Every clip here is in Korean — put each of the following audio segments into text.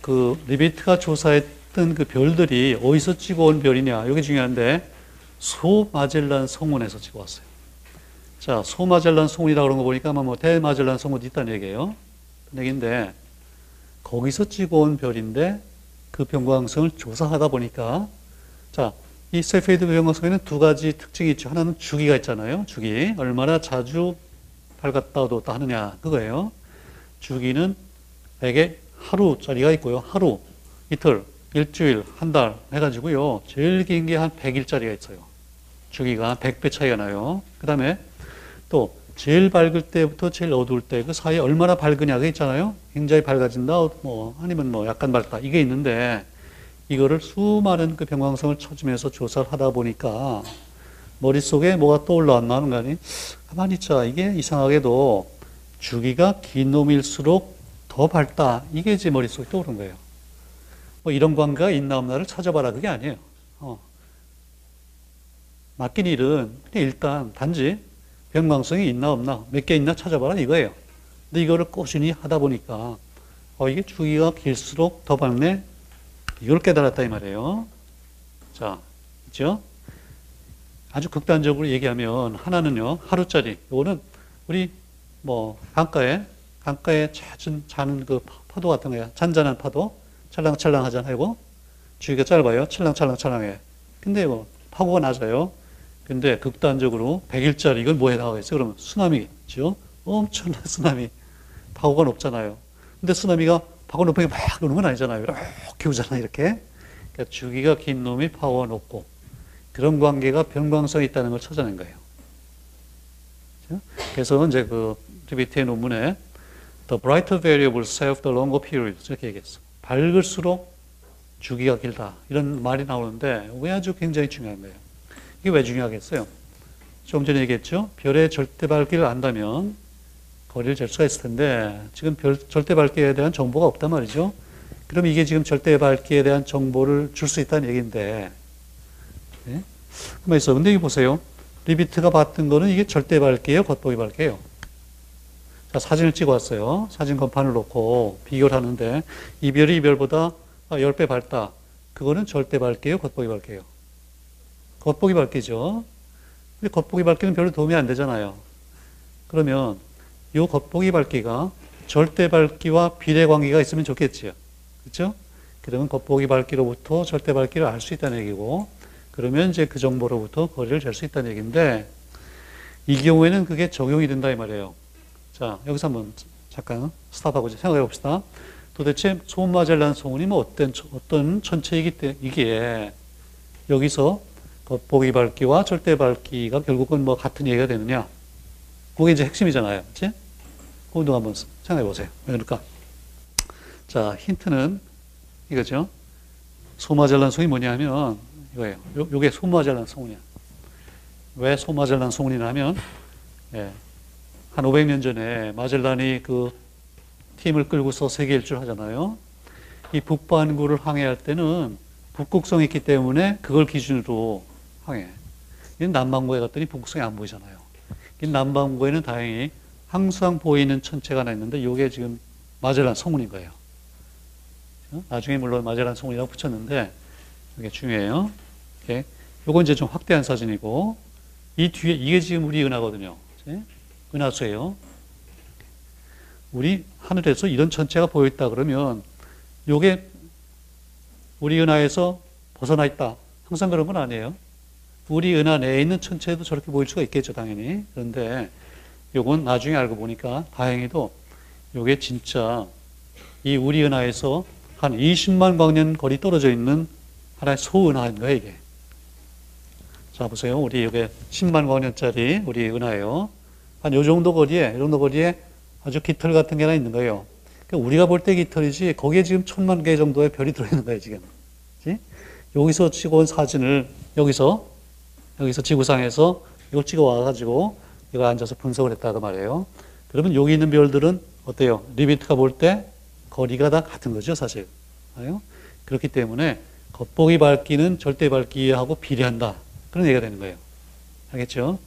그 리비트가 조사했던 그 별들이 어디서 찍어온 별이냐 이게 중요한데 소마젤란 성운에서 찍어왔어요. 자 소마젤란 성운이라 그런 거 보니까 아마 뭐 대마젤란 성운도 있다는 얘기예요. 얘기인데 거기서 찍어온 별인데 그 변광성을 조사하다 보니까 자 이 세페이드 변광성에는 두 가지 특징이 있죠. 하나는 주기가 있잖아요. 주기 얼마나 자주 밝았다 어두웠다 하느냐 그거예요. 주기는 대개 하루짜리가 있고요. 하루, 이틀, 일주일, 한 달 해가지고요. 제일 긴 게 한 100일짜리가 있어요. 주기가 한 100배 차이가 나요. 그 다음에 또 제일 밝을 때부터 제일 어두울 때 그 사이에 얼마나 밝으냐가 있잖아요. 굉장히 밝아진다, 뭐 아니면 뭐 약간 밝다 이게 있는데 이거를 수많은 그 병광성을 쳐주면서 조사를 하다 보니까 머릿속에 뭐가 떠올라왔나 하는 거 아니? 가만히 있자. 이게 이상하게도 주기가 긴 놈일수록 더 밝다. 이게 제 머릿속에 떠오른 거예요. 뭐 이런 관계가 있나 없나를 찾아봐라. 그게 아니에요. 어. 맡긴 일은 일단 단지 변광성이 있나 없나 몇 개 있나 찾아봐라 이거예요. 근데 이거를 꾸준히 하다 보니까 어, 이게 주기가 길수록 더 밝네. 이걸 깨달았다 이 말이에요. 자, 있죠? 아주 극단적으로 얘기하면 하나는요 하루짜리. 이거는 우리 뭐 강가에 강가에 잦은 자는 그 파도 같은 거야. 잔잔한 파도, 찰랑찰랑하잖아요. 주기가 짧아요. 찰랑찰랑찰랑해. 근데 뭐 파고가 낮아요. 근데 극단적으로 100일짜리 이건 뭐에 나가겠어요? 그러면 쓰나미겠죠? 엄청난 쓰나미. 파고가 높잖아요. 근데 쓰나미가 파고 높은 게막 오는 건 아니잖아요. 이렇게 오잖아요. 이렇게. 그러니까 주기가 긴 놈이 파고가 높고 그런 관계가 변광성이 있다는 걸 찾아낸 거예요. 그래서 이제 그 리비트의 논문에 The brighter variables have the longer period 이렇게 얘기했어. 밝을수록 주기가 길다 이런 말이 나오는데 왜 아주 굉장히 중요한 거예요. 이게 왜 중요하겠어요? 좀 전에 얘기했죠. 별의 절대 밝기를 안다면 거리를 잴 수가 있을 텐데 지금 별 절대 밝기에 대한 정보가 없단 말이죠. 그럼 이게 지금 절대 밝기에 대한 정보를 줄 수 있다는 얘기인데 네? 가만 있어. 근데 이거 보세요. 리비트가 봤던 거는 이게 절대 밝기예요, 겉보기 밝기예요. 자, 사진을 찍어 왔어요. 사진 건판을 놓고 비교를 하는데 이 별이 이 별보다 10배 밝다. 그거는 절대 밝기예요, 겉보기 밝기예요. 겉보기 밝기죠. 근데 겉보기 밝기는 별로 도움이 안 되잖아요. 그러면 이 겉보기 밝기가 절대 밝기와 비례 관계가 있으면 좋겠지요. 그렇죠? 그러면 겉보기 밝기로부터 절대 밝기를 알 수 있다는 얘기고 그러면 이제 그 정보로부터 거리를 잴 수 있다는 얘기인데 이 경우에는 그게 적용이 된다 이 말이에요. 자, 여기서 한번 잠깐 스탑하고 생각해 봅시다. 도대체 소마젤란 성운이 뭐 어떤 어떤 천체이기 때문에 이게 여기서 겉보기 밝기와 절대 밝기가 결국은 뭐 같은 얘기가 되느냐? 그게 이제 핵심이잖아요. 그렇지? 그것도 한번 생각해 보세요. 왜 그럴까? 자, 힌트는 이거죠. 소마젤란 성이 뭐냐면 이거예요. 요, 요게 소마젤란 성운이야. 왜 소마젤란 성운이냐면 예, 한 500년 전에 마젤란이 그 팀을 끌고서 세계 일주를 하잖아요. 이 북반구를 항해할 때는 북극성이 있기 때문에 그걸 기준으로 항해. 남반구에 갔더니 북극성이 안 보이잖아요. 남반구에는 다행히 항상 보이는 천체가 하나 있는데 이게 지금 마젤란 성운인 거예요. 나중에 물론 마젤란 성운이라고 붙였는데 이게 중요해요. 이게 요건 이제 좀 확대한 사진이고 이 뒤에 이게 지금 우리 은하거든요. 은하수예요. 우리 하늘에서 이런 천체가 보여 있다 그러면 요게 우리 은하에서 벗어나 있다. 항상 그런 건 아니에요. 우리 은하 내에 있는 천체도 저렇게 보일 수가 있겠죠, 당연히. 그런데 요건 나중에 알고 보니까 다행히도 요게 진짜 이 우리 은하에서 한 20만 광년 거리 떨어져 있는 하나의 소은하인 거예요, 이게. 자, 보세요. 우리 이게 10만 광년짜리 우리 은하예요. 한 요 정도 거리에, 이 정도 거리에 아주 깃털 같은 게 하나 있는 거예요. 그러니까 우리가 볼 때 깃털이지, 거기에 지금 천만 개 정도의 별이 들어있는 거예요, 지금. 그치? 여기서 찍어온 사진을, 여기서, 여기서 지구상에서 이걸 찍어 와가지고, 이거 앉아서 분석을 했다고 말이에요. 그러면 여기 있는 별들은 어때요? 리비트가 볼 때 거리가 다 같은 거죠, 사실. 그렇기 때문에 겉보기 밝기는 절대 밝기하고 비례한다. 그런 얘기가 되는 거예요. 알겠죠?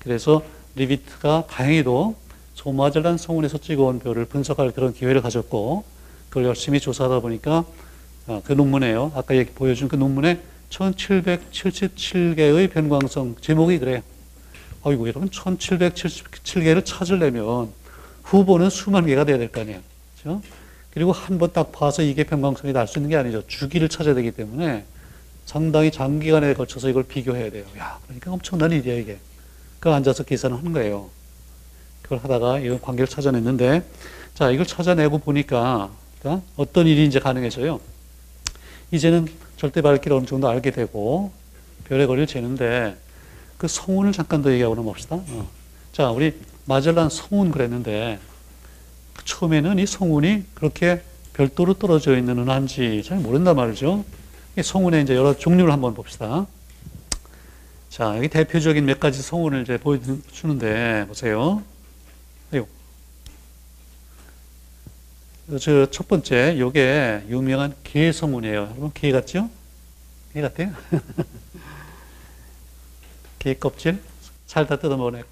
그래서 리비트가 다행히도 소마젤란 성운에서 찍어온 별을 분석할 그런 기회를 가졌고 그걸 열심히 조사하다 보니까 아, 그 논문에요. 아까 얘기 보여준 그 논문에 1777개의 변광성 제목이 그래요. 어이구 여러분 1777개를 찾으려면 후보는 수만 개가 돼야 될 거 아니에요. 그렇죠? 그리고 한 번 딱 봐서 이게 변광성이 날 수 있는 게 아니죠. 주기를 찾아야 되기 때문에 상당히 장기간에 걸쳐서 이걸 비교해야 돼요. 야, 그러니까 엄청난 일이야 이게. 그 앉아서 계산을 하는 거예요. 그걸 하다가 이런 관계를 찾아냈는데, 자 이걸 찾아내고 보니까 그러니까 어떤 일이 이제 가능해져요. 이제는 절대 밝기를 어느 정도 알게 되고 별의 거리를 재는데 그 성운을 잠깐 더 얘기하고 넘어갑시다. 어. 자, 우리 마젤란 성운 그랬는데 처음에는 이 성운이 그렇게 별도로 떨어져 있는 은한지 잘 모른단 말이죠. 이 성운의 이제 여러 종류를 한번 봅시다. 자, 여기 대표적인 몇 가지 성운을 이제 보여주는데 보세요. 저첫 번째, 요게 유명한 개 성운이에요. 여러분 개 같죠? 개 같아요? 개 껍질 살다 뜯어먹네.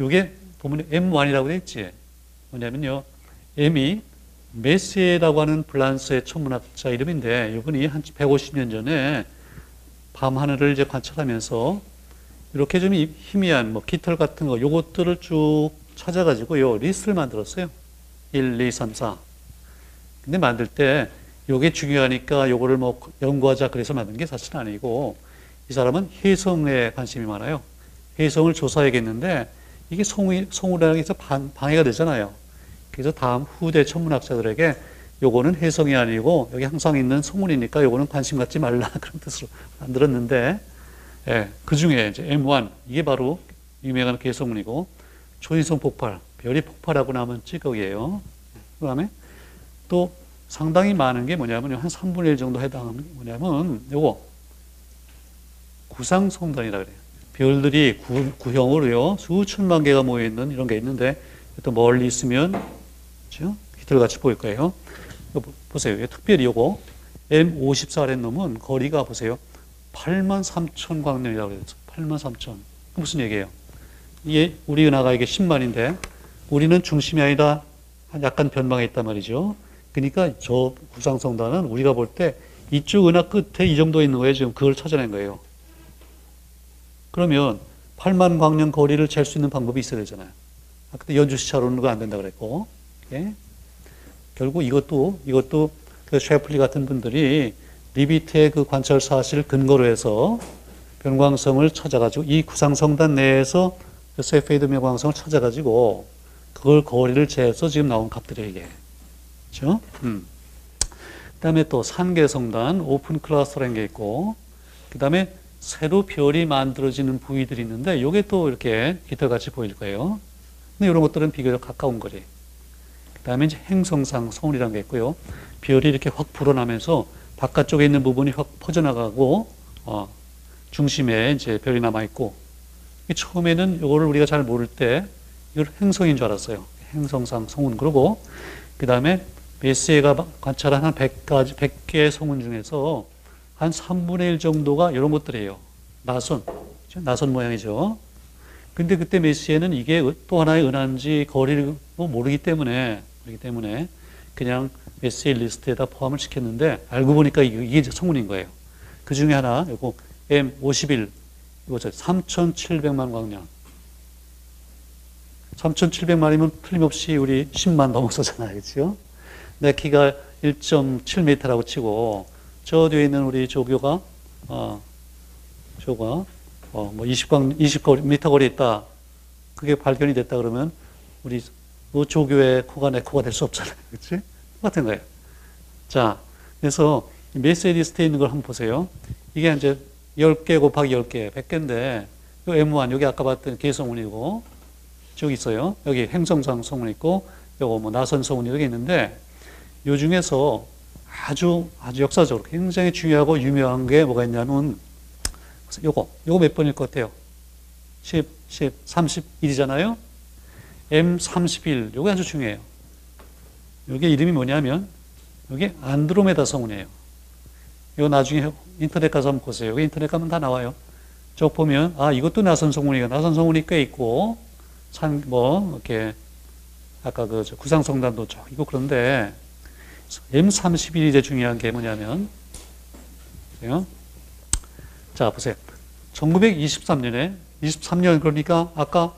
이게 보면 M1이라고 되어 있지. 뭐냐면요. M이 메시에라고 하는 프랑스의 천문학자 이름인데 이분이 한 150년 전에 밤 하늘을 이제 관찰하면서 이렇게 좀 희미한 뭐 깃털 같은 거 요것들을 쭉 찾아가지고 요 리스트를 만들었어요. 1, 2, 3, 4. 근데 만들 때 요게 중요하니까 요거를 뭐 연구하자 그래서 만든 게 사실 아니고 이 사람은 해성에 관심이 많아요. 해성을 조사해야겠는데 이게 송이, 송우라는 게서 방해가 되잖아요. 그래서 다음 후대 천문학자들에게 요거는 해성이 아니고 여기 항상 있는 송운이니까 요거는 관심 갖지 말라 그런 뜻으로 만들었는데 예, 그 중에 이제 M1 이게 바로 유명한 개성운이고 초인성 폭발 별이 폭발하고 나면 찌꺼기예요. 그다음에 또 상당히 많은 게 뭐냐면 한 3분의 1 정도 해당하는 게 뭐냐면 요거 구상성단이라 그래요. 별들이 구, 구형으로요 수천만 개가 모여 있는 이런 게 있는데 또 멀리 있으면 그렇죠? 히틀같이 보일 거예요. 보세요. 특별히 요거 M54라는 놈은 거리가 보세요. 8만 3천 광년이라고 그랬어. 8만 3천. 무슨 얘기예요? 이게 우리 은하가 이게 10만인데 우리는 중심이 아니라 약간 변방에 있단 말이죠. 그러니까 저 구상성단은 우리가 볼 때 이쪽 은하 끝에 이 정도 있는 거예요. 지금 그걸 찾아낸 거예요. 그러면 8만 광년 거리를 잴 수 있는 방법이 있어야 되잖아요. 아, 그때 연주시차로는 그거 안 된다 그랬고. 예? 결국 이것도, 이것도 그 셰플리 같은 분들이 리비트의 그 관찰 사실을 근거로 해서 변광성을 찾아가지고 이 구상성단 내에서 그 세페이드 변광성을 찾아가지고 그걸 거리를 재서 지금 나온 값들이 이게. 그죠? 음. 그 다음에 또 산계성단, 오픈 클러스터라는 게 있고, 그 다음에 새로 별이 만들어지는 부위들이 있는데, 요게 또 이렇게 깃털같이 보일 거예요. 근데 이런 것들은 비교적 가까운 거리. 그 다음에 이제 행성상 성운이라는 게 있고요. 별이 이렇게 확 불어나면서 바깥쪽에 있는 부분이 확 퍼져나가고, 어, 중심에 이제 별이 남아 있고, 처음에는 이거를 우리가 잘 모를 때, 이걸 행성인 줄 알았어요. 행성상 성운. 그러고, 그 다음에 메시에가 관찰한 한 100가지, 100개의 성운 중에서 한 3분의 1 정도가 이런 것들이에요. 나선. 나선 모양이죠. 근데 그때 메시에는 이게 또 하나의 은하인지 거리를 모르기 때문에, 그렇기 때문에 그냥 메시에 리스트에다 포함을 시켰는데 알고 보니까 이게 성운인 거예요. 그 중에 하나, 이거 M51, 이거 3,700만 광년. 3,700만이면 틀림없이 우리 10만 넘어서잖아요. 그렇죠? 내 키가 1.7m라고 치고 저 뒤에 있는 우리 조교가 어, 조가 어, 뭐 20강 20m 거리에 있다. 그게 발견이 됐다 그러면 우리 그 조교의 코가 내 코가 될 수 없잖아요. 그렇지? 똑같은 거예요. 자, 그래서 메시리스트에 있는 걸 한번 보세요. 이게 이제 10개 곱하기 10개, 100개인데 요 M1 여기 아까 봤던 개성운이고 저기 있어요. 여기 행성상 성운 있고 요거 뭐 나선 성운 이렇게 있는데 요 중에서 아주 아주 역사적으로 굉장히 중요하고 유명한 게 뭐가 있냐면 요거 요거 몇 번일 것 같아요? 10, 10, 31이잖아요. M31 요게 아주 중요해요. 요게 이름이 뭐냐면 요게 안드로메다 성운이에요. 이거 나중에 인터넷 가서 한번 보세요. 여기 인터넷 가면 다 나와요. 저 보면 아 이것도 나선 성운이가 나선 성운이 꽤 있고 산뭐 이렇게 아까 그 구상 성단도 저 이거 그런데 M31이 이제 중요한 게 뭐냐면, 보세요. 자, 보세요. 1923년에, 23년 그러니까 아까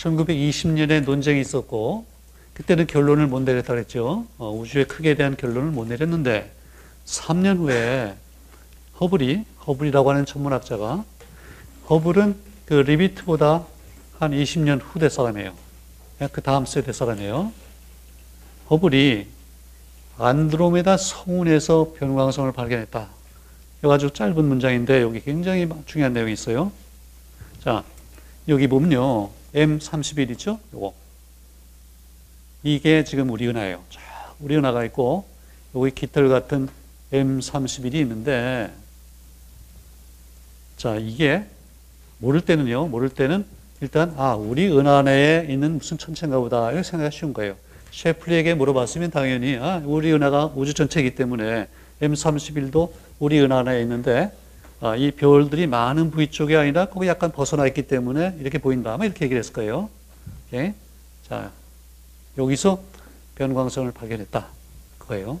1920년에 논쟁이 있었고, 그때는 결론을 못 내렸다 그랬죠. 어, 우주의 크기에 대한 결론을 못 내렸는데, 3년 후에 허블이, 허블이라고 하는 천문학자가, 허블은 그 리비트보다 한 20년 후대 사람이에요. 그 다음 세대 사람이에요. 허블이 안드로메다 성운에서 변광성을 발견했다. 이거 아주 짧은 문장인데 여기 굉장히 중요한 내용이 있어요. 자, 여기 보면요. M31 있죠? 요거. 이게 지금 우리 은하예요. 자, 우리 은하가 있고 여기 깃털 같은 M31이 있는데 자, 이게 모를 때는요. 모를 때는 일단 아, 우리 은하 내에 있는 무슨 천체인가 보다 이렇게 생각하기 쉬운 거예요. 셰플리에게 물어봤으면 당연히 아, 우리 은하가 우주 전체이기 때문에 M31도 우리 은하 내에 있는데 아, 이 별들이 많은 부위 쪽이 아니라 거기 약간 벗어나 있기 때문에 이렇게 보인다. 아마 이렇게 얘기를 했을 거예요. 오케이? 자, 여기서 변광성을 발견했다. 그거예요.